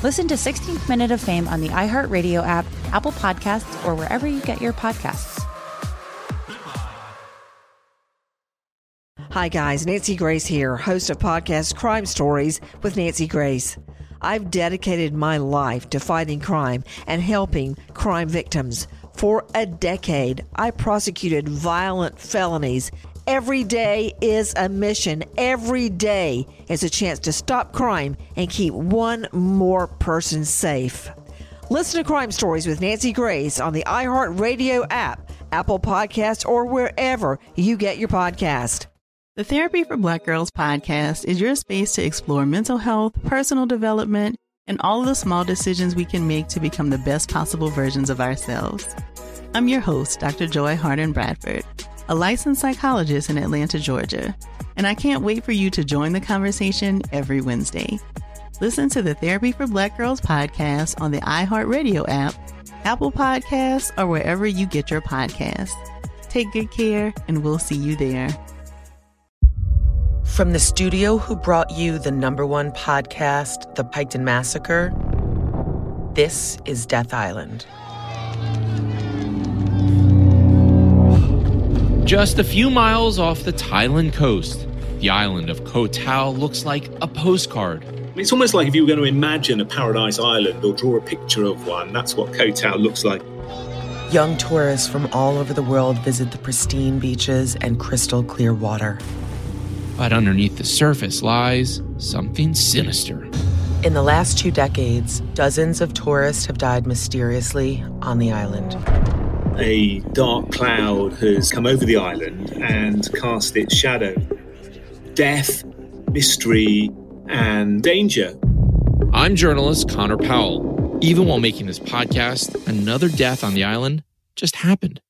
Listen to 16th Minute of Fame on the iHeartRadio app, Apple Podcasts, or wherever you get your podcasts. Hi, guys. Nancy Grace here, host of podcast Crime Stories with Nancy Grace. I've dedicated my life to fighting crime and helping crime victims. For a decade, I prosecuted violent felonies. Every day is a mission. Every day is a chance to stop crime and keep one more person safe. Listen to Crime Stories with Nancy Grace on the iHeartRadio app, Apple Podcasts, or wherever you get your podcast. The Therapy for Black Girls podcast is your space to explore mental health, personal development, and all of the small decisions we can make to become the best possible versions of ourselves. I'm your host, Dr. Joy Harden Bradford, a licensed psychologist in Atlanta, Georgia, and I can't wait for you to join the conversation every Wednesday. Listen to the Therapy for Black Girls podcast on the iHeartRadio app, Apple Podcasts, or wherever you get your podcasts. Take good care, and we'll see you there. From the studio who brought you the number one podcast, The Piketon Massacre, this is Death Island. Just a few miles off the Thailand coast, the island of Koh Tao looks like a postcard. It's almost like if you were going to imagine a paradise island or draw a picture of one, that's what Koh Tao looks like. Young tourists from all over the world visit the pristine beaches and crystal clear water. But underneath the surface lies something sinister. In the last two decades, dozens of tourists have died mysteriously on the island. A dark cloud has come over the island and cast its shadow. Death, mystery, and danger. I'm journalist Connor Powell. Even while making this podcast, another death on the island just happened.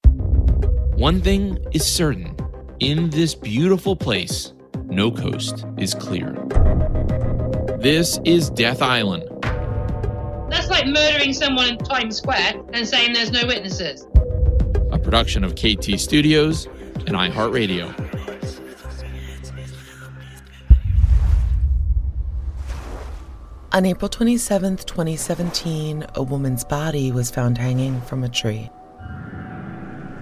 One thing is certain in this beautiful place, no coast is clear. This is Death Island. That's like murdering someone in Times Square and saying there's no witnesses. Production of KT Studios and iHeartRadio. On April 27, 2017, a woman's body was found hanging from a tree.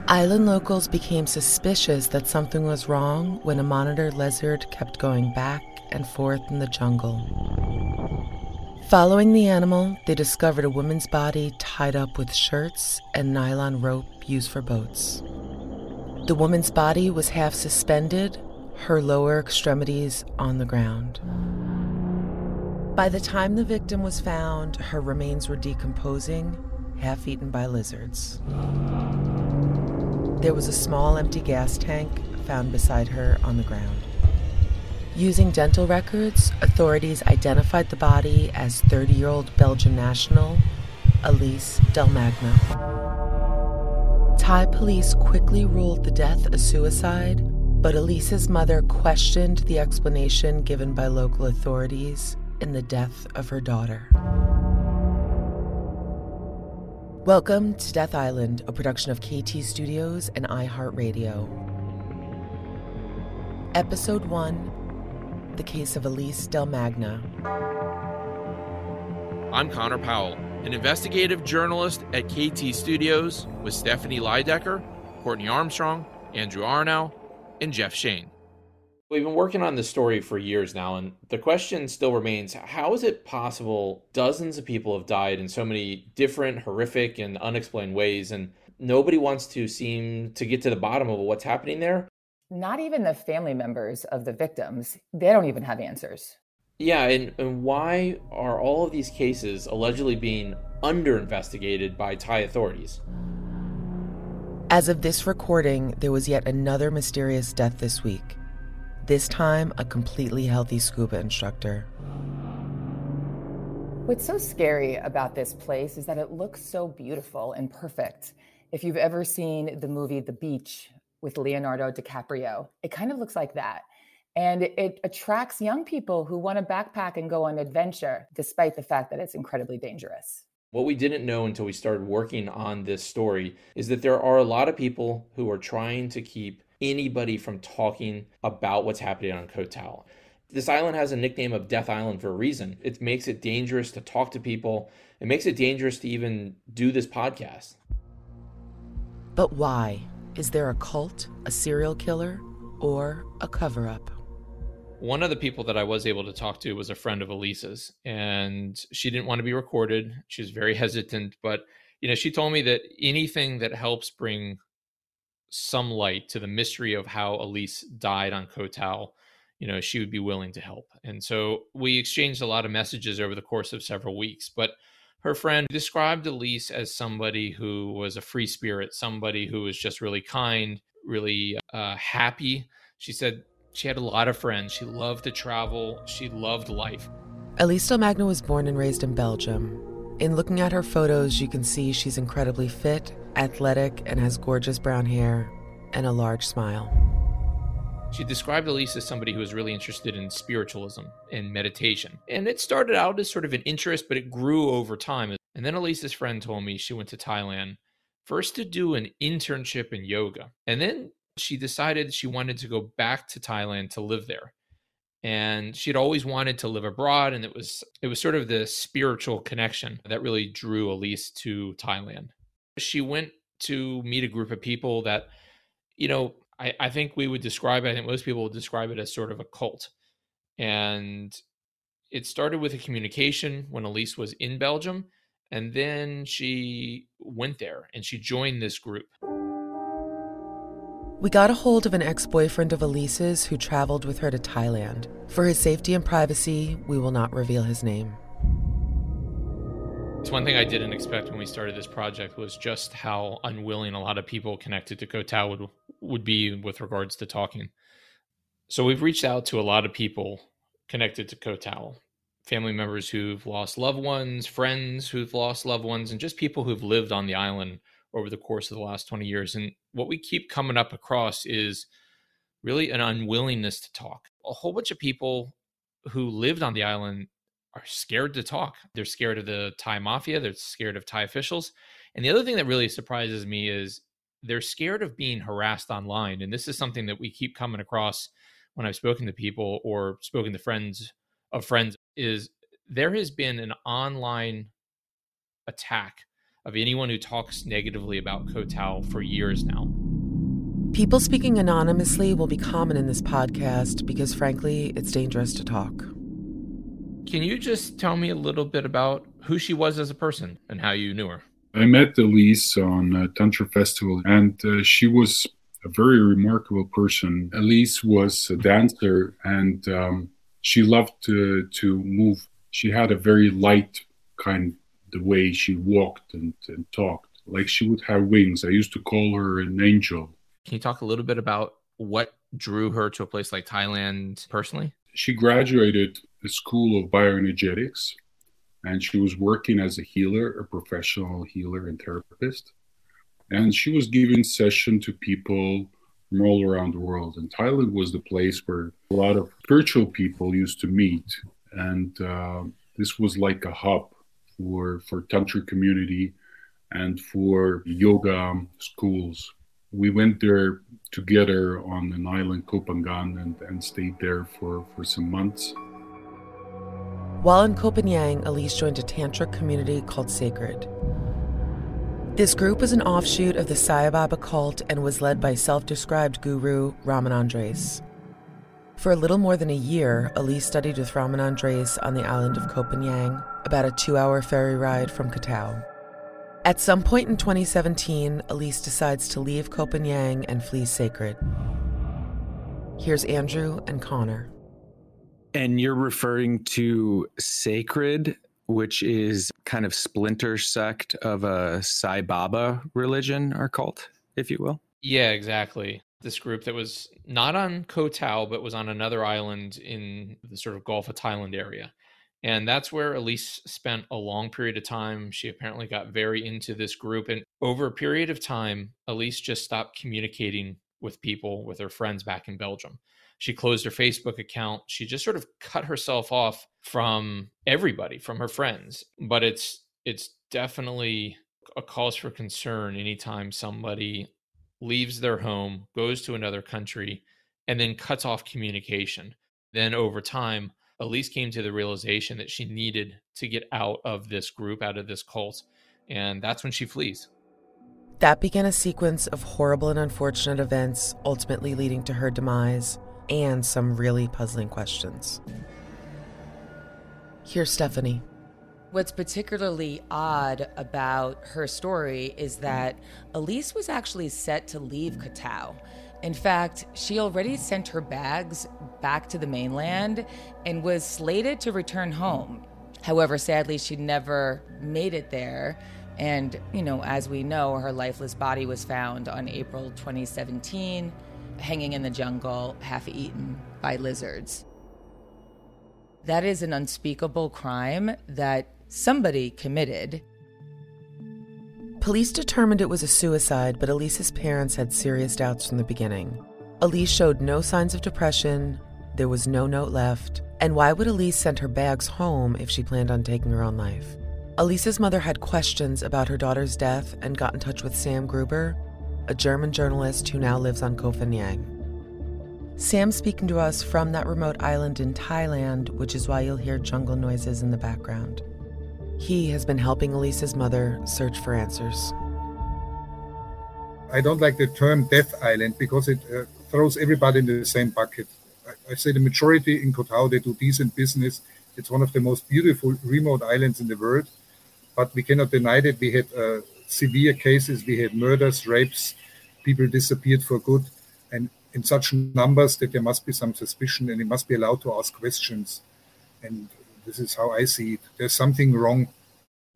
Island locals became suspicious that something was wrong when a monitor lizard kept going back and forth in the jungle. Following the animal, they discovered a woman's body tied up with shirts and nylon rope used for boats. The woman's body was half suspended, her lower extremities on the ground. By the time the victim was found, her remains were decomposing, half eaten by lizards. There was a small empty gas tank found beside her on the ground. Using dental records, authorities identified the body as 30 year old Belgian national Elise Dallemagne. Thai police quickly ruled the death a suicide, but Elise's mother questioned the explanation given by local authorities in the death of her daughter. Welcome to Death Island, a production of KT Studios and iHeartRadio. Episode 1 The Case of Elise Dallemagne. I'm Connor Powell, an investigative journalist at KT Studios with Stephanie Leidecker, Courtney Armstrong, Andrew Arnow, and Jeff Shane. We've been working on this story for years now, and the question still remains how is it possible dozens of people have died in so many different, horrific, and unexplained ways, and nobody wants to seem to get to the bottom of what's happening there? Not even the family members of the victims, they don't even have answers. Yeah, and, and why are all of these cases allegedly being under investigated by Thai authorities? As of this recording, there was yet another mysterious death this week. This time, a completely healthy scuba instructor. What's so scary about this place is that it looks so beautiful and perfect. If you've ever seen the movie The Beach with Leonardo DiCaprio, it kind of looks like that. And it attracts young people who want to backpack and go on adventure, despite the fact that it's incredibly dangerous. What we didn't know until we started working on this story is that there are a lot of people who are trying to keep anybody from talking about what's happening on Koh Tao. This island has a nickname of Death Island for a reason. It makes it dangerous to talk to people. It makes it dangerous to even do this podcast. But why? Is there a cult, a serial killer, or a cover up? One of the people that I was able to talk to was a friend of Elisa's, and she didn't want to be recorded. She was very hesitant, but you know, she told me that anything that helps bring some light to the mystery of how Elise died on Koh Tao, you know, she would be willing to help. And so we exchanged a lot of messages over the course of several weeks. But her friend described Elise as somebody who was a free spirit, somebody who was just really kind, really uh, happy. She said she had a lot of friends. She loved to travel. She loved life. Elise Magna was born and raised in Belgium. In looking at her photos, you can see she's incredibly fit, athletic, and has gorgeous brown hair and a large smile. She described Elise as somebody who was really interested in spiritualism and meditation. And it started out as sort of an interest, but it grew over time. And then Elise's friend told me she went to Thailand first to do an internship in yoga. And then she decided she wanted to go back to Thailand to live there and she'd always wanted to live abroad and it was it was sort of the spiritual connection that really drew Elise to Thailand. She went to meet a group of people that you know I, I think we would describe it, I think most people would describe it as sort of a cult. And it started with a communication when Elise was in Belgium and then she went there and she joined this group. We got a hold of an ex boyfriend of Elise's who traveled with her to Thailand. For his safety and privacy, we will not reveal his name. It's one thing I didn't expect when we started this project was just how unwilling a lot of people connected to Koh would, would be with regards to talking. So we've reached out to a lot of people connected to Koh Tao, family members who've lost loved ones, friends who've lost loved ones, and just people who've lived on the island over the course of the last 20 years. And what we keep coming up across is really an unwillingness to talk. A whole bunch of people who lived on the island are scared to talk. They're scared of the Thai mafia, they're scared of Thai officials. And the other thing that really surprises me is they're scared of being harassed online. And this is something that we keep coming across when I've spoken to people or spoken to friends of friends is there has been an online attack of anyone who talks negatively about Koh Tao for years now. People speaking anonymously will be common in this podcast because, frankly, it's dangerous to talk. Can you just tell me a little bit about who she was as a person and how you knew her? I met Elise on a Tantra Festival, and uh, she was a very remarkable person. Elise was a dancer, and um, she loved to, to move. She had a very light kind the way she walked and, and talked, like she would have wings. I used to call her an angel. Can you talk a little bit about what drew her to a place like Thailand personally? She graduated the School of Bioenergetics and she was working as a healer, a professional healer and therapist. And she was giving session to people from all around the world. And Thailand was the place where a lot of spiritual people used to meet. And uh, this was like a hub for for tantra community and for yoga schools. We went there together on an island, Koh Phangan, and, and stayed there for, for some months. While in Phangan, Elise joined a tantric community called Sacred. This group was an offshoot of the Sai Baba cult and was led by self described guru Raman Andres. For a little more than a year, Elise studied with Raman Andres on the island of Phangan, about a two hour ferry ride from Koh Tao. At some point in 2017, Elise decides to leave Phangan and flee Sacred. Here's Andrew and Connor. And you're referring to Sacred, which is kind of splinter sect of a Sai Baba religion or cult, if you will. Yeah, exactly. This group that was not on Koh Tao, but was on another island in the sort of Gulf of Thailand area. And that's where Elise spent a long period of time. She apparently got very into this group. And over a period of time, Elise just stopped communicating with people, with her friends back in Belgium. She closed her Facebook account. She just sort of cut herself off from everybody, from her friends. But it's it's definitely a cause for concern anytime somebody leaves their home, goes to another country, and then cuts off communication. Then over time, Elise came to the realization that she needed to get out of this group, out of this cult. And that's when she flees. That began a sequence of horrible and unfortunate events, ultimately leading to her demise and some really puzzling questions. Here's Stephanie. What's particularly odd about her story is that Elise was actually set to leave Koh Tao. In fact, she already sent her bags back to the mainland and was slated to return home. However, sadly, she never made it there. And, you know, as we know, her lifeless body was found on April 2017, hanging in the jungle, half eaten by lizards. That is an unspeakable crime that somebody committed. Police determined it was a suicide, but Elise's parents had serious doubts from the beginning. Elise showed no signs of depression, there was no note left, and why would Elise send her bags home if she planned on taking her own life? Elise's mother had questions about her daughter's death and got in touch with Sam Gruber, a German journalist who now lives on Koh Phangan. Sam's speaking to us from that remote island in Thailand, which is why you'll hear jungle noises in the background. He has been helping Elisa's mother search for answers. I don't like the term death island because it uh, throws everybody in the same bucket. I, I say the majority in Koh Tao, they do decent business. It's one of the most beautiful remote islands in the world but we cannot deny that we had uh, severe cases. We had murders, rapes, people disappeared for good, and in such numbers that there must be some suspicion and it must be allowed to ask questions. And this is how I see it. There's something wrong.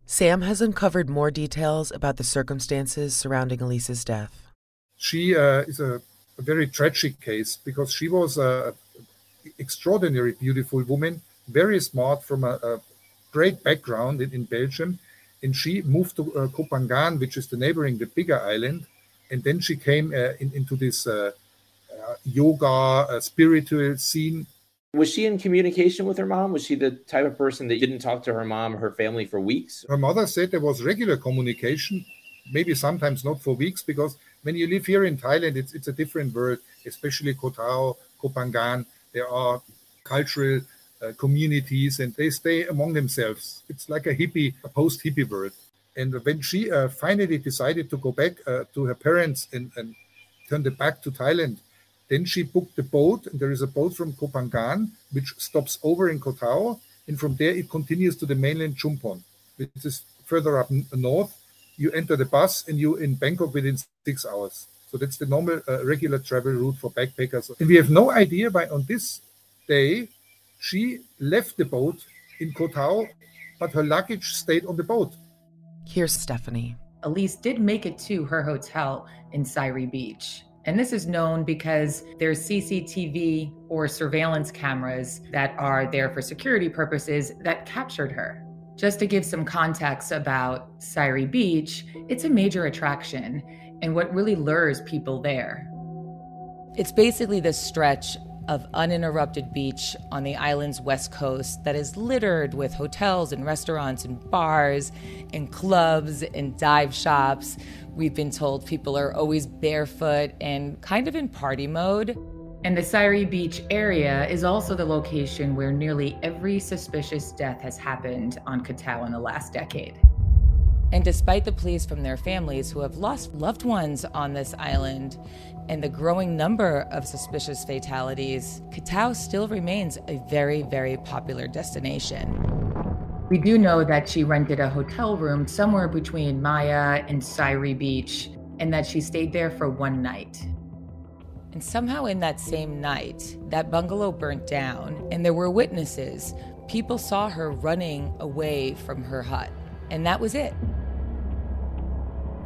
Sam has uncovered more details about the circumstances surrounding Elise's death. She uh, is a, a, very tragic case because she was a extraordinary beautiful woman, very smart from a, a great background in, in Belgium and she moved to uh, Koh Phangan, which is the neighboring, the bigger island, and then she came uh, in, into this uh, uh yoga uh, spiritual scene. Was she in communication with her mom? Was she the type of person that didn't talk to her mom or her family for weeks? Her mother said there was regular communication, maybe sometimes not for weeks, because when you live here in Thailand, it's, it's a different world, especially Koh Tao, Koh Phangan. There are cultural uh, communities and they stay among themselves. It's like a hippie, a post hippie world. And when she uh, finally decided to go back uh, to her parents and, and turned it back to Thailand, then she booked the boat. And there is a boat from Koh Phangan which stops over in Koh Tao. And from there, it continues to the mainland Chumphon, which is further up north. You enter the bus and you're in Bangkok within six hours. So that's the normal, uh, regular travel route for backpackers. And we have no idea why on this day she left the boat in Koh Tao, but her luggage stayed on the boat. Here's Stephanie. Elise did make it to her hotel in Sairee Beach. And this is known because there's CCTV or surveillance cameras that are there for security purposes that captured her. Just to give some context about Sairee Beach, it's a major attraction and what really lures people there. It's basically this stretch of uninterrupted beach on the island's west coast that is littered with hotels and restaurants and bars and clubs and dive shops. We've been told people are always barefoot and kind of in party mode. And the Sairee Beach area is also the location where nearly every suspicious death has happened on Koh Tao in the last decade. And despite the pleas from their families who have lost loved ones on this island and the growing number of suspicious fatalities, Koh Tao still remains a very, very popular destination. We do know that she rented a hotel room somewhere between Maya and Sairee Beach and that she stayed there for one night. And somehow, in that same night, that bungalow burnt down, and there were witnesses. People saw her running away from her hut, and that was it.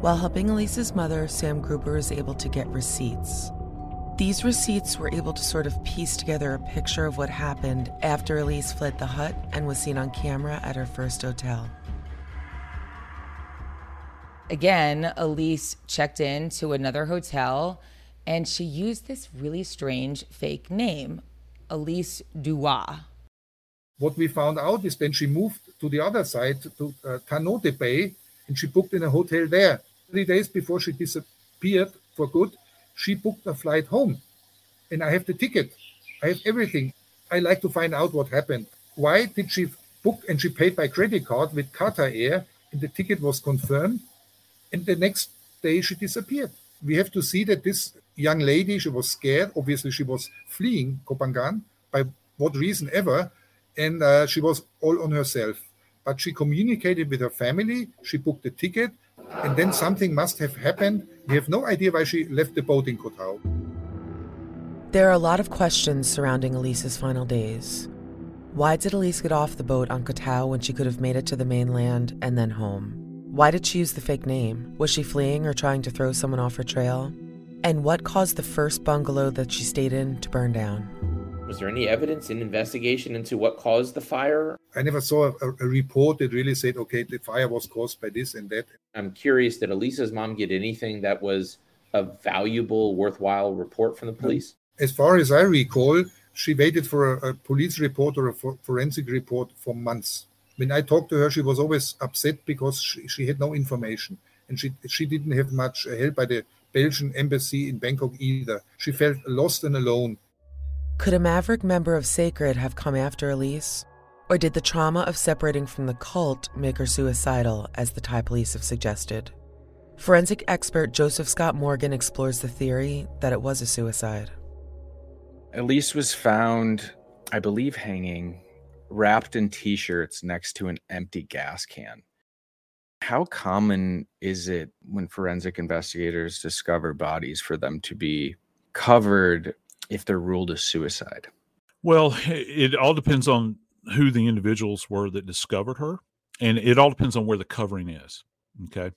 While helping Elise's mother, Sam Gruber is able to get receipts. These receipts were able to sort of piece together a picture of what happened after Elise fled the hut and was seen on camera at her first hotel. Again, Elise checked in to another hotel and she used this really strange fake name, Elise Dubois. What we found out is then she moved to the other side, to uh, Tanote Bay, and she booked in a hotel there. Three days before she disappeared for good, she booked a flight home. And I have the ticket, I have everything. I like to find out what happened. Why did she book and she paid by credit card with Qatar Air, and the ticket was confirmed, and the next day she disappeared? We have to see that this young lady, she was scared. Obviously, she was fleeing Koh Phangan by what reason ever, and uh, she was all on herself. But she communicated with her family. She booked a ticket, and then something must have happened. We have no idea why she left the boat in Koh Tao. There are a lot of questions surrounding Elise's final days. Why did Elise get off the boat on Koh Tao when she could have made it to the mainland and then home? Why did she use the fake name? Was she fleeing or trying to throw someone off her trail? And what caused the first bungalow that she stayed in to burn down? Was there any evidence in investigation into what caused the fire? I never saw a, a, report that really said, okay, the fire was caused by this and that. I'm curious, did Elisa's mom get anything that was a valuable, worthwhile report from the police? As far as I recall, she waited for a, a police report or a for, forensic report for months. When I talked to her, she was always upset because she, she had no information and she she didn't have much help by the Belgian embassy in Bangkok either. She felt lost and alone. Could a maverick member of Sacred have come after Elise? Or did the trauma of separating from the cult make her suicidal, as the Thai police have suggested? Forensic expert Joseph Scott Morgan explores the theory that it was a suicide. Elise was found, I believe, hanging, wrapped in t shirts next to an empty gas can. How common is it when forensic investigators discover bodies for them to be covered if they're ruled a suicide? Well, it all depends on who the individuals were that discovered her, and it all depends on where the covering is. Okay.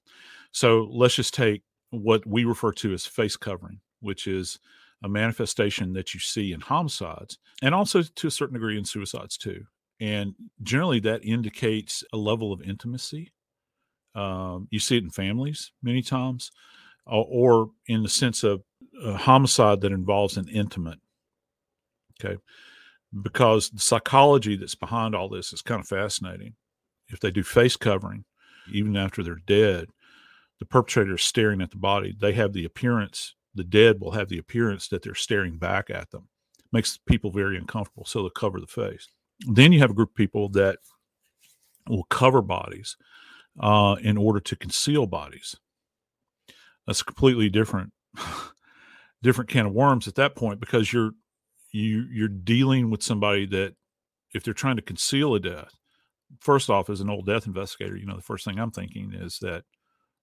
So let's just take what we refer to as face covering, which is a manifestation that you see in homicides and also to a certain degree in suicides too. And generally, that indicates a level of intimacy um, you see it in families many times, or, or in the sense of a homicide that involves an intimate. Okay. Because the psychology that's behind all this is kind of fascinating. If they do face covering, even after they're dead, the perpetrator is staring at the body. They have the appearance, the dead will have the appearance that they're staring back at them. Makes people very uncomfortable. So they'll cover the face. Then you have a group of people that will cover bodies uh, in order to conceal bodies. That's completely different different can of worms at that point because you're you you're dealing with somebody that if they're trying to conceal a death, first off, as an old death investigator, you know the first thing I'm thinking is that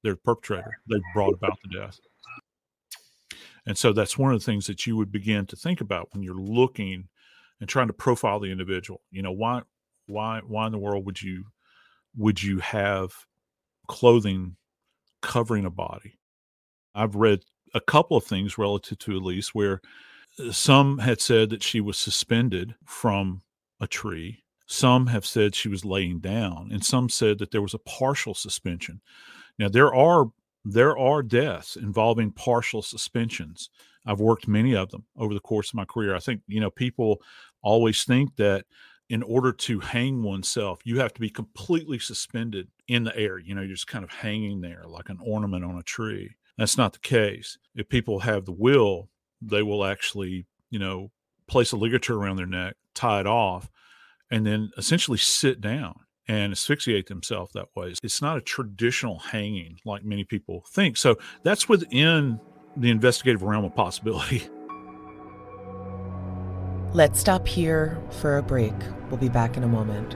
they're the perpetrator. They've brought about the death. And so that's one of the things that you would begin to think about when you're looking and trying to profile the individual. You know, why why why in the world would you would you have clothing covering a body? I've read a couple of things relative to Elise where uh, some had said that she was suspended from a tree. Some have said she was laying down, and some said that there was a partial suspension. Now there are there are deaths involving partial suspensions. I've worked many of them over the course of my career. I think you know people always think that in order to hang oneself, you have to be completely suspended in the air. You know, you're just kind of hanging there like an ornament on a tree. That's not the case. If people have the will, they will actually, you know, place a ligature around their neck, tie it off, and then essentially sit down. and asphyxiate themselves that way. It's not a traditional hanging like many people think. So that's within the investigative realm of possibility. Let's stop here for a break. We'll be back in a moment.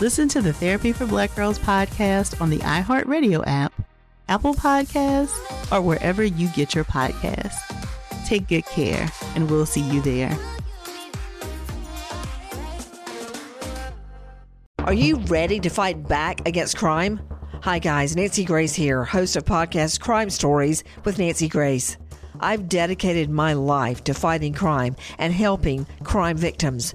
Listen to the Therapy for Black Girls podcast on the iHeartRadio app, Apple Podcasts, or wherever you get your podcasts. Take good care, and we'll see you there. Are you ready to fight back against crime? Hi, guys. Nancy Grace here, host of podcast Crime Stories with Nancy Grace. I've dedicated my life to fighting crime and helping crime victims.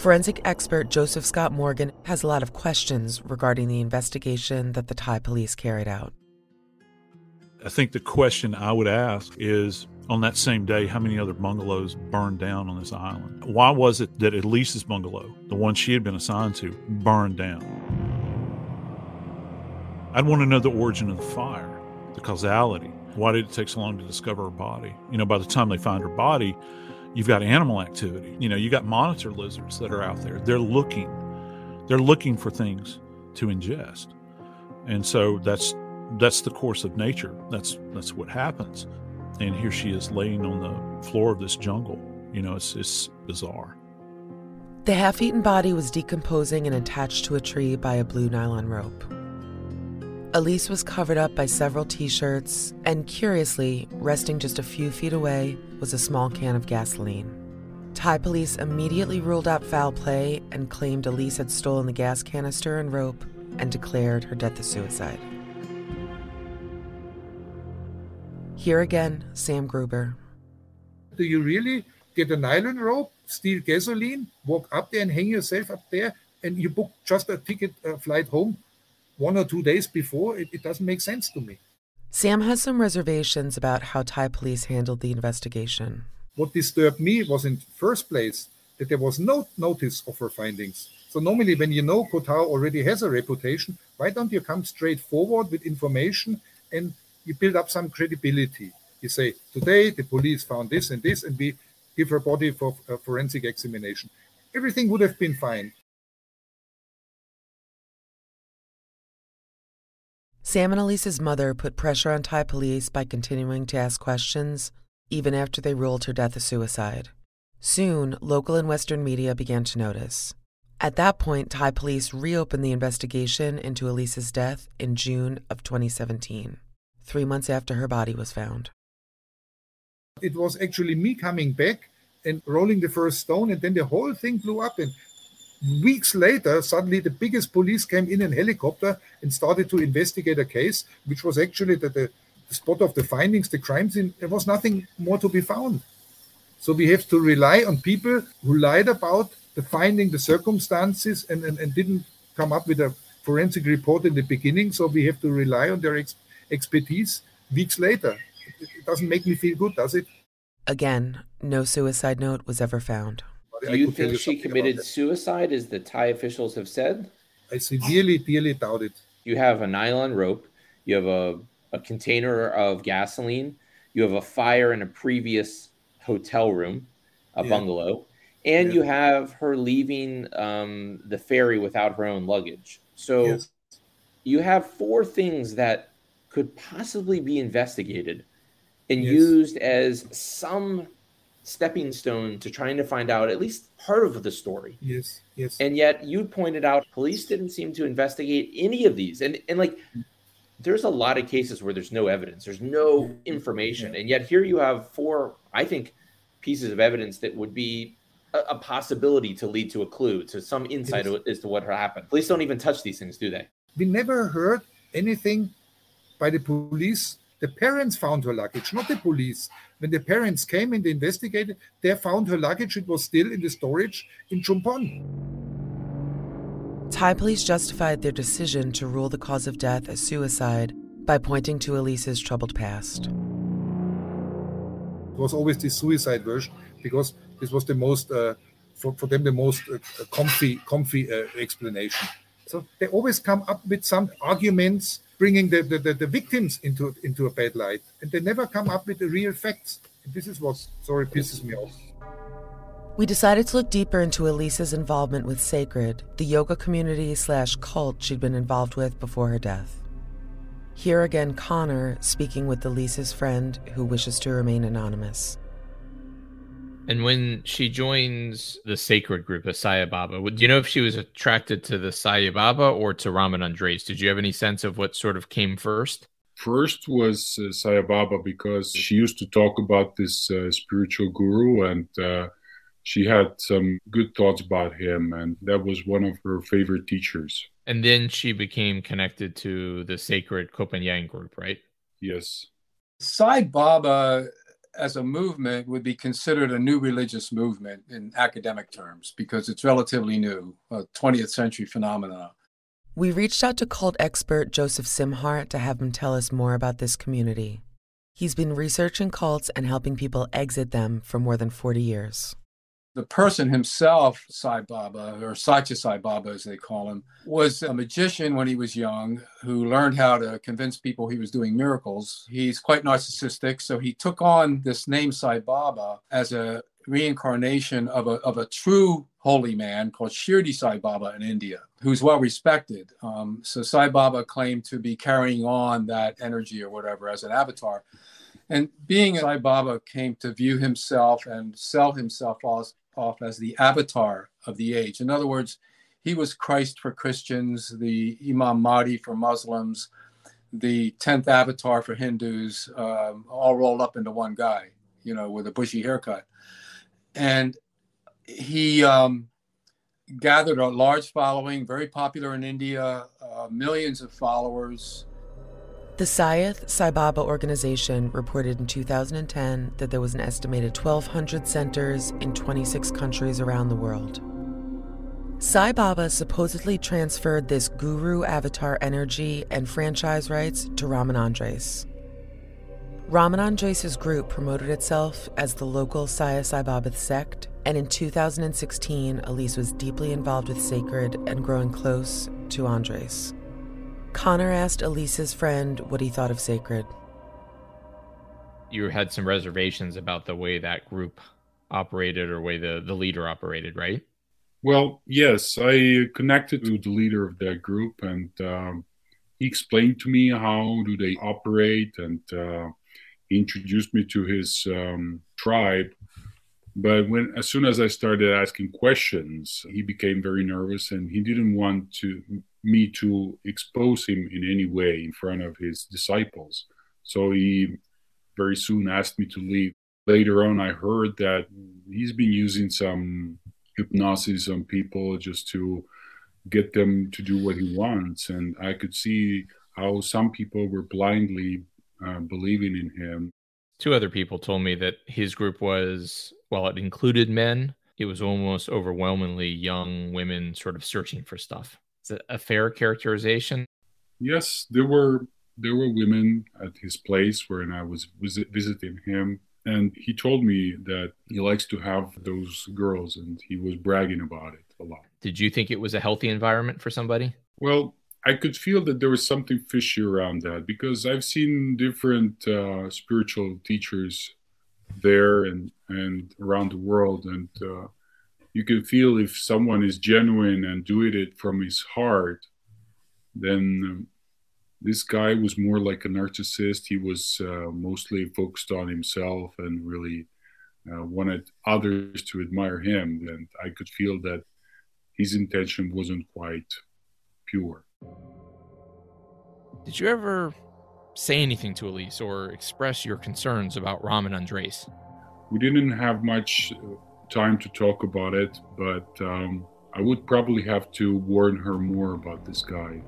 Forensic expert Joseph Scott Morgan has a lot of questions regarding the investigation that the Thai police carried out. I think the question I would ask is on that same day, how many other bungalows burned down on this island? Why was it that at least this bungalow, the one she had been assigned to, burned down? I'd want to know the origin of the fire, the causality. Why did it take so long to discover her body? You know, by the time they find her body, You've got animal activity. You know, you got monitor lizards that are out there. They're looking. They're looking for things to ingest. And so that's that's the course of nature. That's that's what happens. And here she is laying on the floor of this jungle. You know, it's it's bizarre. The half eaten body was decomposing and attached to a tree by a blue nylon rope. Elise was covered up by several t shirts, and curiously, resting just a few feet away was a small can of gasoline. Thai police immediately ruled out foul play and claimed Elise had stolen the gas canister and rope and declared her death a suicide. Here again, Sam Gruber. Do you really get a nylon rope, steal gasoline, walk up there and hang yourself up there, and you book just a ticket uh, flight home one or two days before? It, it doesn't make sense to me. Sam has some reservations about how Thai police handled the investigation. What disturbed me was in first place that there was no notice of her findings. So normally when you know Koh Tao already has a reputation, why don't you come straight forward with information and you build up some credibility? You say, today the police found this and this, and we give her body for a forensic examination. Everything would have been fine. Sam and Elise's mother put pressure on Thai police by continuing to ask questions, even after they ruled her death a suicide. Soon, local and Western media began to notice. At that point, Thai police reopened the investigation into Elise's death in June of 2017, three months after her body was found. It was actually me coming back and rolling the first stone, and then the whole thing blew up. And weeks later, suddenly the biggest police came in a helicopter and started to investigate a case, which was actually the, the, the spot of the findings, the crime scene. There was nothing more to be found. So we have to rely on people who lied about the finding, the circumstances, and, and, and didn't come up with a forensic report in the beginning. So we have to rely on their ex- expertise weeks later. It, it doesn't make me feel good, does it? Again, no suicide note was ever found. Do you think she committed suicide, as the Thai officials have said? I severely, dearly doubt it. You have a nylon rope, you have a, a container of gasoline, you have a fire in a previous hotel room, a Yeah. bungalow, and Yeah. you have her leaving um, the ferry without her own luggage. So Yes. you have four things that could possibly be investigated and Yes. used as some stepping stone to trying to find out at least part of the story. Yes, yes. And yet you pointed out police didn't seem to investigate any of these. And and like there's a lot of cases where there's no evidence, there's no information. And yet here you have four, I think, pieces of evidence that would be a, a possibility to lead to a clue, to some insight Yes. as to what happened. Police don't even touch these things, do they? We never heard anything by the police. The parents found her luggage, not the police. When the parents came and investigated, they found her luggage. It was still in the storage in Chumphon. Thai police justified their decision to rule the cause of death as suicide by pointing to Elise's troubled past. It was always the suicide version because this was the most, uh, for, for them, the most uh, comfy, comfy uh, explanation. So they always come up with some arguments bringing the, the, the, the victims into, into a bad light. And they never come up with the real facts. This is what, sorry, pisses me off. We decided to look deeper into Elise's involvement with Sacred, the yoga community slash cult she'd been involved with before her death. Here again, Connor speaking with Elise's friend who wishes to remain anonymous. And when she joins the sacred group of Saya Baba, would- do you know if she was attracted to the Saya Baba or to Raman Andres? Did you have any sense of what sort of came first? First was uh, Saya Baba because she used to talk about this uh, spiritual guru and uh, she had some good thoughts about him, and that was one of her favorite teachers. And then she became connected to the sacred Koh Phangan group, right? Yes. Sai Baba as a movement would be considered a new religious movement in academic terms because it's relatively new, a 20th century phenomenon. We reached out to cult expert Joseph Szimhart to have him tell us more about this community. He's been researching cults and helping people exit them for more than 40 years. The person himself, Sai Baba, or Sathya Sai Baba as they call him, was a magician when he was young who learned how to convince people he was doing miracles. He's quite narcissistic, so he took on this name Sai Baba as a reincarnation of a, of a true holy man called Shirdi Sai Baba in India, who's well respected. Um, so Sai Baba claimed to be carrying on that energy or whatever as an avatar. And being Sai Baba came to view himself and sell himself off, off as the avatar of the age. In other words, he was Christ for Christians, the Imam Mahdi for Muslims, the 10th avatar for Hindus, um, all rolled up into one guy, you know, with a bushy haircut. And he um, gathered a large following, very popular in India, uh, millions of followers. The Sathya Sai Baba organization reported in 2010 that there was an estimated 1,200 centers in 26 countries around the world. Sai Baba supposedly transferred this guru avatar energy and franchise rights to Raman Andres. Raman Andres' group promoted itself as the local Sathya Sai Baba sect, and in 2016, Elise was deeply involved with Sacred and growing close to Andres. Connor asked Elise's friend what he thought of Sacred. You had some reservations about the way that group operated or way the, the leader operated, right? Well, yes, I connected with the leader of that group, and um, he explained to me how do they operate, and uh, introduced me to his um, tribe. But when, as soon as I started asking questions, he became very nervous, and he didn't want to me to expose him in any way in front of his disciples. So he very soon asked me to leave. Later on, I heard that he's been using some hypnosis on people just to get them to do what he wants. And I could see how some people were blindly uh, believing in him. Two other people told me that his group was, while it included men, it was almost overwhelmingly young women sort of searching for stuff. Is it a fair characterization? Yes, there were there were women at his place when I was visit, visiting him and he told me that he likes to have those girls, and he was bragging about it a lot. Did you think it was a healthy environment for somebody? Well, I could feel that there was something fishy around that because I've seen different uh, spiritual teachers there and and around the world, and uh, you can feel if someone is genuine and doing it from his heart, then um, this guy was more like a narcissist. He was uh, mostly focused on himself and really uh, wanted others to admire him. And I could feel that his intention wasn't quite pure. Did you ever say anything to Elise or express your concerns about Raman Andres? We didn't have much uh, time to talk about it, but um, I would probably have to warn her more about this guy,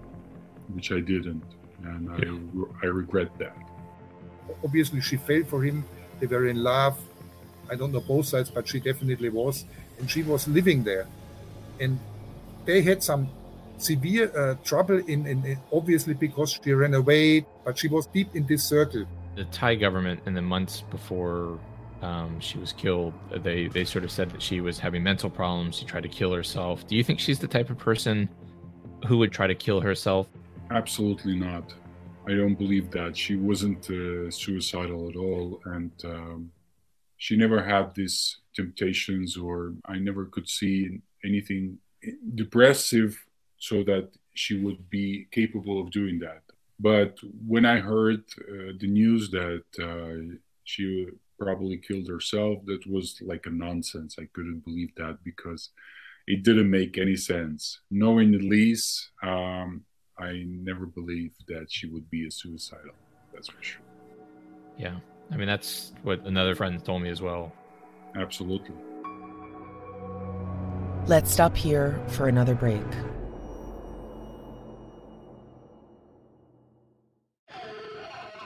which I didn't and I, I regret that. Obviously, she fell for him. They were in love. I don't know both sides, but she definitely was. And she was living there. And they had some severe uh, trouble in, in, in, obviously because she ran away, but she was deep in this circle. The Thai government in the months before um, she was killed, they they sort of said that she was having mental problems. She tried to kill herself. Do you think she's the type of person who would try to kill herself? Absolutely not. I don't believe that. She wasn't uh, suicidal at all. And um, she never had these temptations, or I never could see anything depressive so that she would be capable of doing that. But when I heard uh, the news that uh, she probably killed herself, that was like a nonsense. I couldn't believe that because it didn't make any sense. Knowing Elise, um, I never believed that she would be a suicidal. That's for sure. Yeah. I mean, that's what another friend told me as well. Absolutely. Let's stop here for another break.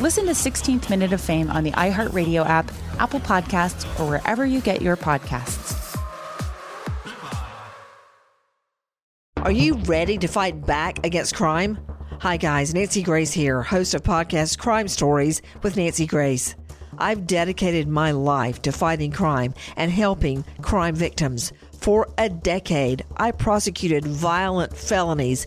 Listen to 16th Minute of Fame on the iHeartRadio app, Apple Podcasts, or wherever you get your podcasts. Are you ready to fight back against crime? Hi, guys. Nancy Grace here, host of podcast Crime Stories with Nancy Grace. I've dedicated my life to fighting crime and helping crime victims. For a decade, I prosecuted violent felonies,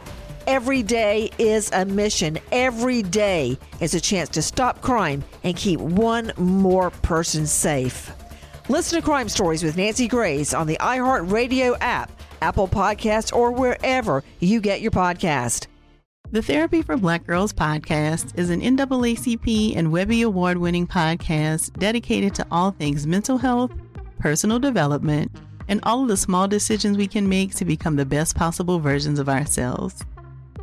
Every day is a mission. Every day is a chance to stop crime and keep one more person safe. Listen to Crime Stories with Nancy Grace on the iHeartRadio app Apple Podcasts, or wherever you get your podcast. The Therapy for Black Girls podcast is an NAACP and Webby Award winning podcast dedicated to all things mental health, personal development, and all of the small decisions we can make to become the best possible versions of ourselves.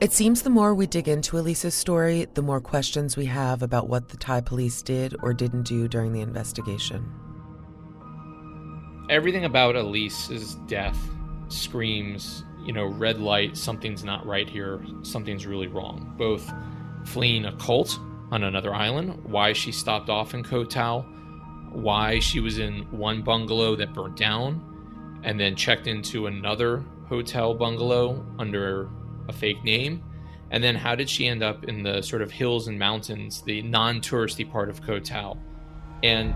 It seems the more we dig into Elise's story, the more questions we have about what the Thai police did or didn't do during the investigation. Everything about Elise's death screams, you know, red light, something's not right here, something's really wrong. Both fleeing a cult on another island, why she stopped off in Koh Tao, why she was in one bungalow that burnt down, and then checked into another hotel bungalow under a fake name? And then how did she end up in the sort of hills and mountains, the non touristy part of Koh Tao? And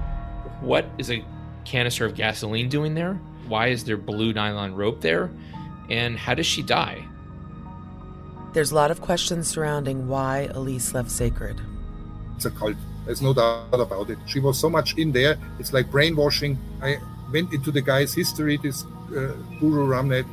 what is a canister of gasoline doing there? Why is there blue nylon rope there? And how does she die? There's a lot of questions surrounding why Elise left Sacred. It's a cult. There's no doubt about it. She was so much in there. It's like brainwashing. I went into the guy's history, this uh, Guru Ramnet,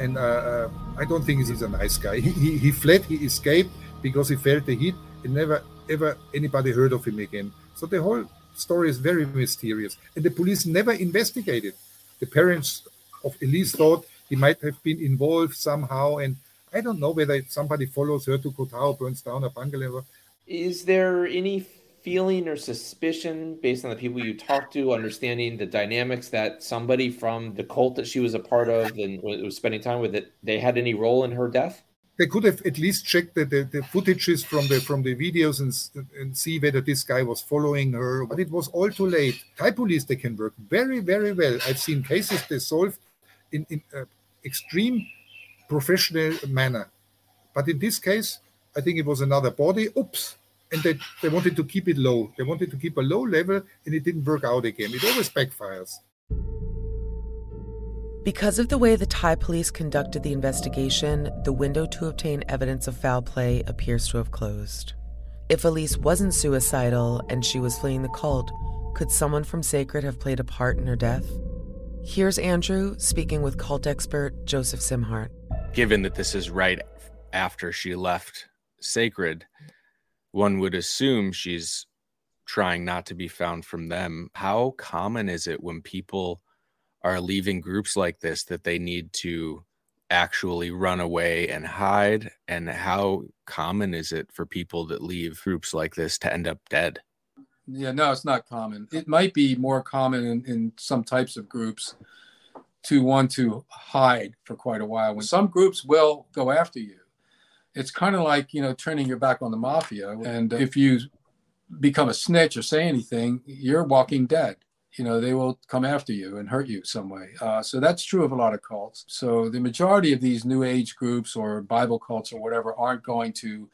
and uh, uh, I don't think he's a nice guy. He, he, he fled, he escaped because he felt the heat, and never ever anybody heard of him again. So the whole story is very mysterious, and the police never investigated. The parents of Elise thought he might have been involved somehow, and I don't know whether somebody follows her to Koh Tao, burns down a bungalow. Is there any feeling or suspicion based on the people you talked to, understanding the dynamics that somebody from the cult that she was a part of and was spending time with it, they had any role in her death? They could have at least checked the, the, the footages from the from the videos and, and see whether this guy was following her. But it was all too late. Thai police they can work very very well. I've seen cases they solved in in extreme professional manner. But in this case, I think it was another body. Oops, and they, they wanted to keep it low. They wanted to keep a low level, and it didn't work out again. It always backfires. Because of the way the Thai police conducted the investigation, the window to obtain evidence of foul play appears to have closed. If Elise wasn't suicidal and she was fleeing the cult, could someone from Sacred have played a part in her death? Here's Andrew speaking with cult expert Joseph Szimhart. given that this is right after she left Sacred, one would assume she's trying not to be found from them. How common is it when people are leaving groups like this that they need to actually run away and hide? And how common is it for people that leave groups like this to end up dead? Yeah, no, it's not common. It might be more common in, in some types of groups to want to hide for quite a while. When some groups will go after you, it's kind of like you know turning your back on the mafia. And if you become a snitch or say anything, you're walking dead. You know they will come after you and hurt you some way. Uh, so that's true of a lot of cults. So the majority of these new age groups or Bible cults or whatever aren't going to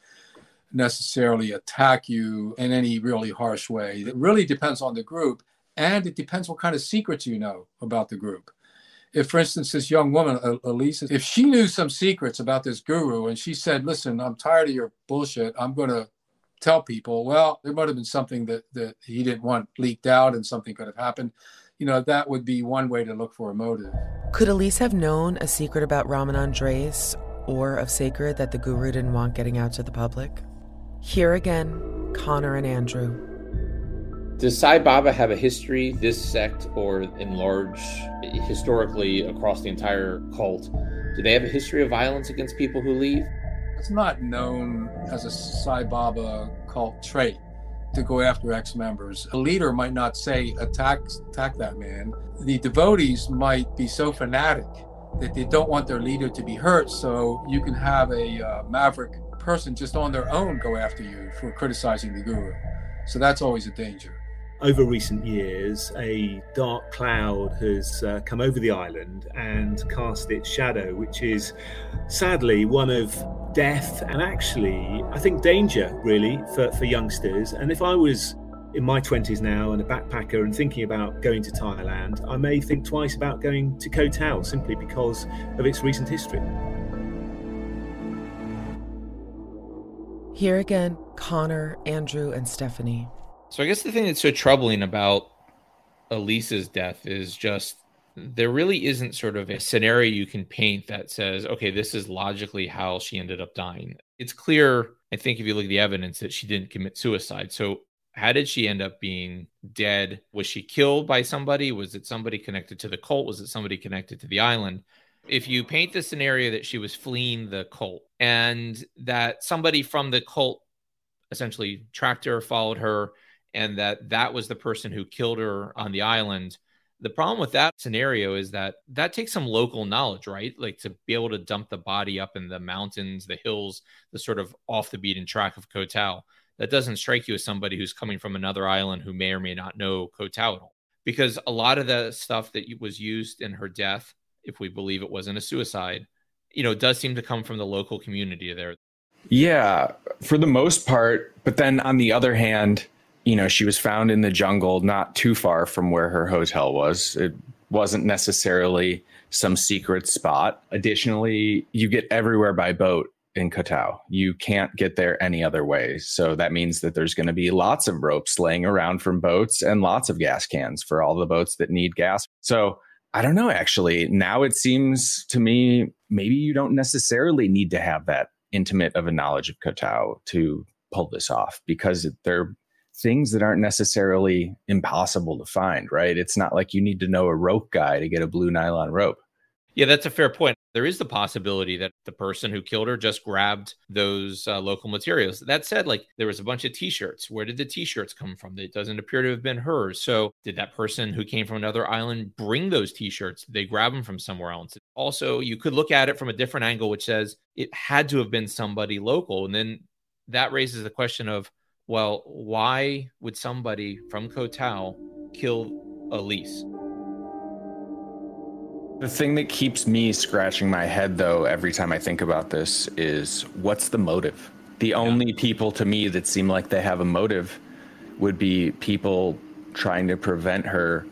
necessarily attack you in any really harsh way. It really depends on the group, and it depends what kind of secrets you know about the group if, for instance, this young woman, Elise, if she knew some secrets about this guru and she said, listen, I'm tired of your bullshit, I'm going to tell people, well, there might have been something that, that he didn't want leaked out and something could have happened. You know, that would be one way to look for a motive. Could Elise have known a secret about Raman Andres or of Sacred that the guru didn't want getting out to the public? Here again, Connor and Andrew. Does Sai Baba have a history, this sect, or in large, historically across the entire cult? Do they have a history of violence against people who leave? It's not known as a Sai Baba cult trait to go after ex-members. A leader might not say attack attack that man. The devotees might be so fanatic that they don't want their leader to be hurt. So you can have a uh, maverick person just on their own go after you for criticizing the guru. So that's always a danger over recent years, a dark cloud has uh, come over the island and cast its shadow, which is sadly one of death and actually, I think, danger really for, for youngsters. And if I was in my 20s now and a backpacker and thinking about going to Thailand, I may think twice about going to Koh Tao simply because of its recent history. Here again, Connor, Andrew, and Stephanie. So I guess the thing that's so troubling about Elise's death is just there really isn't sort of a scenario you can paint that says, okay, this is logically how she ended up dying. It's clear, I think, if you look at the evidence, that she didn't commit suicide. So, how did she end up being dead? Was she killed by somebody? Was it somebody connected to the cult? Was it somebody connected to the island? If you paint the scenario that she was fleeing the cult and that somebody from the cult essentially tracked her, followed her, and that that was the person who killed her on the island. The problem with that scenario is that that takes some local knowledge, right? Like to be able to dump the body up in the mountains, the hills, the sort of off the beaten track of Koh That doesn't strike you as somebody who's coming from another island who may or may not know Koh at all. Because a lot of the stuff that was used in her death, if we believe it wasn't a suicide, you know, does seem to come from the local community there. Yeah, for the most part. But then on the other hand, you know, she was found in the jungle not too far from where her hotel was. It wasn't necessarily some secret spot. Additionally, you get everywhere by boat in Koh Tao. You can't get there any other way. So that means that there's going to be lots of ropes laying around from boats and lots of gas cans for all the boats that need gas. So I don't know, actually. Now it seems to me maybe you don't necessarily need to have that intimate of a knowledge of Koh Tao to pull this off because they're things that aren't necessarily impossible to find, right? It's not like you need to know a rope guy to get a blue nylon rope. Yeah, that's a fair point. There is the possibility that the person who killed her just grabbed those uh, local materials. That said, like there was a bunch of t-shirts. Where did the t-shirts come from? It doesn't appear to have been hers. So, did that person who came from another island bring those t-shirts? Did they grab them from somewhere else? Also, you could look at it from a different angle which says it had to have been somebody local. And then that raises the question of well, why would somebody from Koh Tao kill Elise? The thing that keeps me scratching my head, though, every time I think about this is what's the motive? The yeah. only people to me that seem like they have a motive would be people trying to prevent her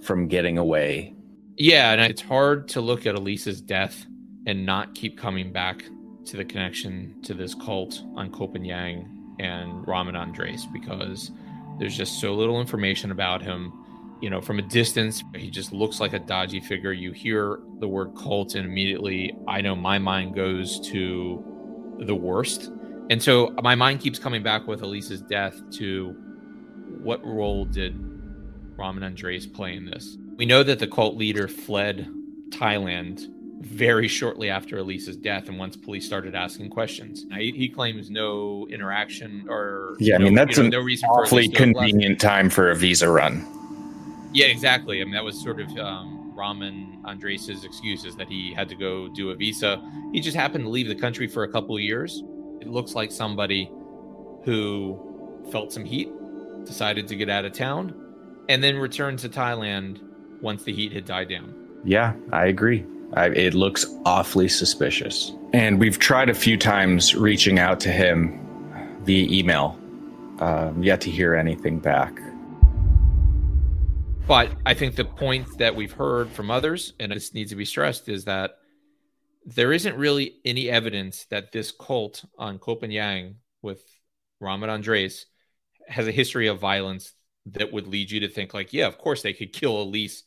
from getting away. Yeah, and it's hard to look at Elise's death and not keep coming back to the connection to this cult on Phangan and Raman Andres because there's just so little information about him. you know, from a distance, he just looks like a dodgy figure. You hear the word cult, and immediately I know my mind goes to the worst. And so my mind keeps coming back with Elise's death to what role did Raman Andres play in this? We know that the cult leader fled Thailand very shortly after Elise's death, and once police started asking questions, now, he, he, claims no interaction or yeah, no, I mean that's you an no reason awfully convenient time for a visa run. Yeah, exactly. I mean that was sort of um, Raman Andres's excuses that he had to go do a visa. He just happened to leave the country for a couple of years. It looks like somebody who felt some heat, decided to get out of town, and then returned to Thailand once the heat had died down. Yeah, I agree. I, it looks awfully suspicious. And we've tried a few times reaching out to him via email, um, yet to hear anything back. But I think the point that we've heard from others, and this needs to be stressed, is that there isn't really any evidence that this cult on Phangan with Raman Andres has a history of violence that would lead you to think like, yeah, of course they could kill Elise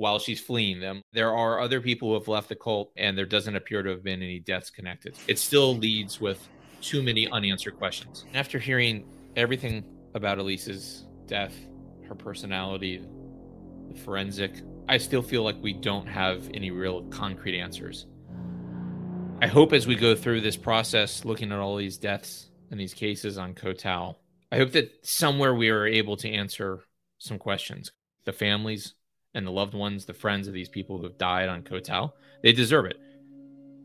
while she's fleeing them. There are other people who have left the cult, and there doesn't appear to have been any deaths connected. It still leads with too many unanswered questions. After hearing everything about Elise's death, her personality, the forensic, I still feel like we don't have any real concrete answers. I hope as we go through this process, looking at all these deaths and these cases on Koh Tao, I hope that somewhere we are able to answer some questions. The families and the loved ones, the friends of these people who have died on Koh Tao, they deserve it.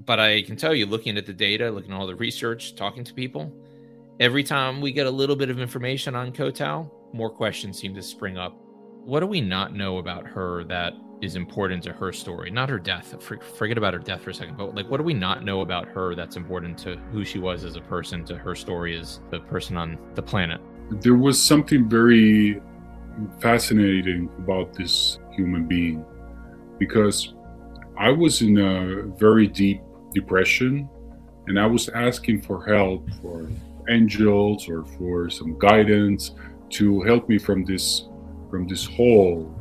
But I can tell you, looking at the data, looking at all the research, talking to people, every time we get a little bit of information on Koh Tao, more questions seem to spring up. What do we not know about her that is important to her story? Not her death. Forget about her death for a second. But like, what do we not know about her that's important to who she was as a person, to her story as the person on the planet? There was something very fascinating about this human being because I was in a very deep depression and I was asking for help for angels or for some guidance to help me from this from this hole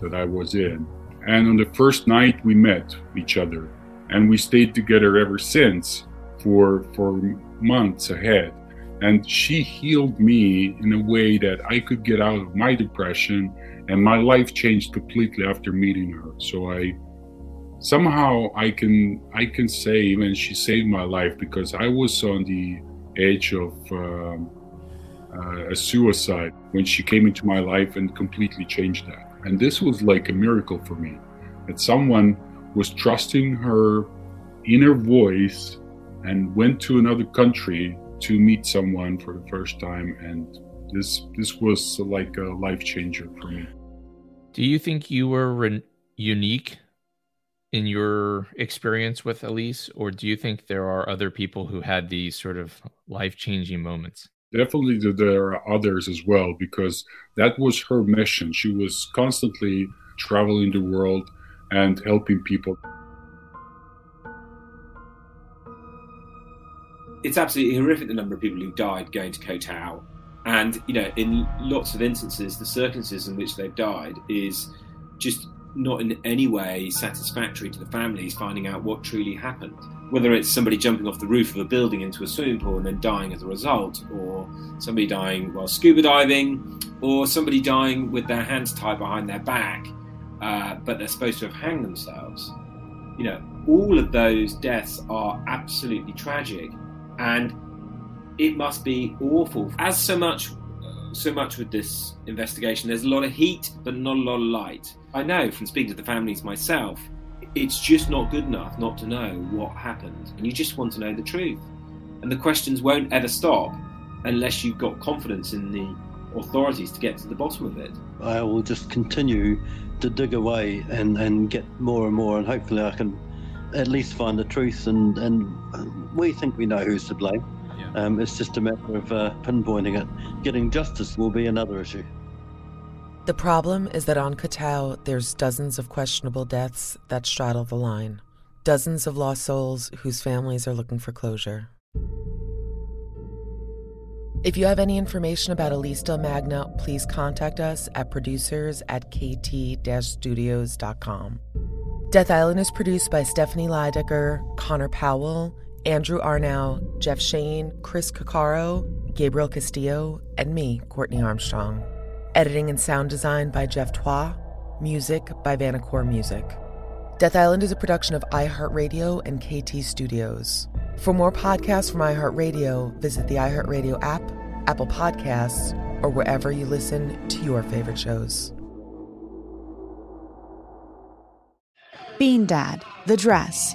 that I was in. And on the first night we met each other and we stayed together ever since for for months ahead. And she healed me in a way that I could get out of my depression and my life changed completely after meeting her. So I somehow I can I can say even she saved my life because I was on the edge of um, uh, a suicide when she came into my life and completely changed that. And this was like a miracle for me that someone was trusting her inner voice and went to another country to meet someone for the first time and this this was like a life changer for me do you think you were re- unique in your experience with elise or do you think there are other people who had these sort of life-changing moments? Definitely there are others as well because that was her mission. She was constantly traveling the world and helping people. It's absolutely horrific the number of people who died going to Koh Tao. And, you know, in lots of instances, the circumstances in which they've died is just not in any way satisfactory to the families finding out what truly happened. Whether it's somebody jumping off the roof of a building into a swimming pool and then dying as a result, or somebody dying while scuba diving, or somebody dying with their hands tied behind their back, uh, but they're supposed to have hanged themselves. You know, all of those deaths are absolutely tragic and it must be awful. As so much, so much with this investigation, there's a lot of heat, but not a lot of light. I know from speaking to the families myself, it's just not good enough not to know what happened, and you just want to know the truth. And the questions won't ever stop unless you've got confidence in the authorities to get to the bottom of it. I will just continue to dig away and, and get more and more, and hopefully I can at least find the truth, and, and uh, we think we know who's to blame. Yeah. Um, it's just a matter of uh, pinpointing it. Getting justice will be another issue. The problem is that on Koh Tao, there's dozens of questionable deaths that straddle the line, dozens of lost souls whose families are looking for closure. If you have any information about Elise Dallemagne, please contact us at producers at kt-studios.com. Death Island is produced by Stephanie Lydecker, Connor Powell, Andrew Arnow, Jeff Shane, Chris Caccaro, Gabriel Castillo, and me, Courtney Armstrong. Editing and sound design by Jeff Twa. Music by Vanacore Music. Death Island is a production of iHeartRadio and KT Studios. For more podcasts from iHeartRadio, visit the iHeartRadio app, Apple Podcasts, or wherever you listen to your favorite shows. Bean Dad, The Dress,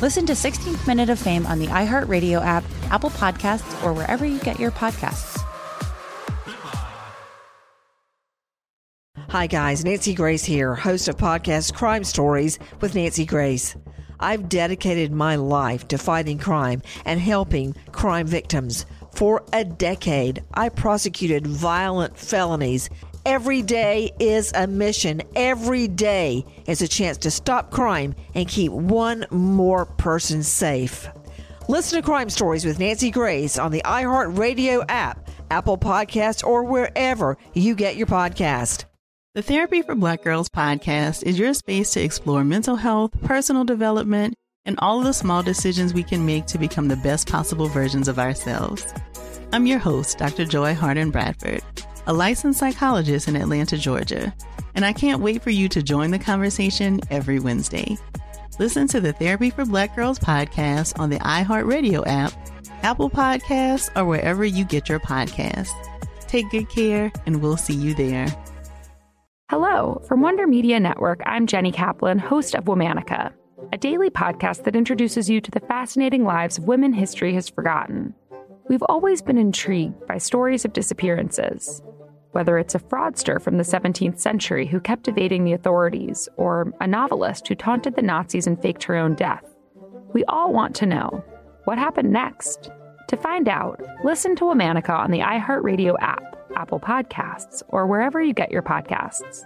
Listen to 16th Minute of Fame on the iHeartRadio app, Apple Podcasts, or wherever you get your podcasts. Hi, guys. Nancy Grace here, host of podcast Crime Stories with Nancy Grace. I've dedicated my life to fighting crime and helping crime victims. For a decade, I prosecuted violent felonies. Every day is a mission. Every day is a chance to stop crime and keep one more person safe. Listen to Crime Stories with Nancy Grace on the iHeartRadio app, Apple Podcasts, or wherever you get your podcast. The Therapy for Black Girls podcast is your space to explore mental health, personal development, and all of the small decisions we can make to become the best possible versions of ourselves. I'm your host, Dr. Joy Harden Bradford, a licensed psychologist in Atlanta, Georgia, and I can't wait for you to join the conversation every Wednesday. Listen to the Therapy for Black Girls podcast on the iHeartRadio app, Apple Podcasts, or wherever you get your podcasts. Take good care, and we'll see you there. Hello, from Wonder Media Network, I'm Jenny Kaplan, host of Womanica, a daily podcast that introduces you to the fascinating lives of women history has forgotten. We've always been intrigued by stories of disappearances, whether it's a fraudster from the 17th century who kept evading the authorities, or a novelist who taunted the Nazis and faked her own death. We all want to know what happened next. To find out, listen to Womanica on the iHeartRadio app, Apple Podcasts, or wherever you get your podcasts.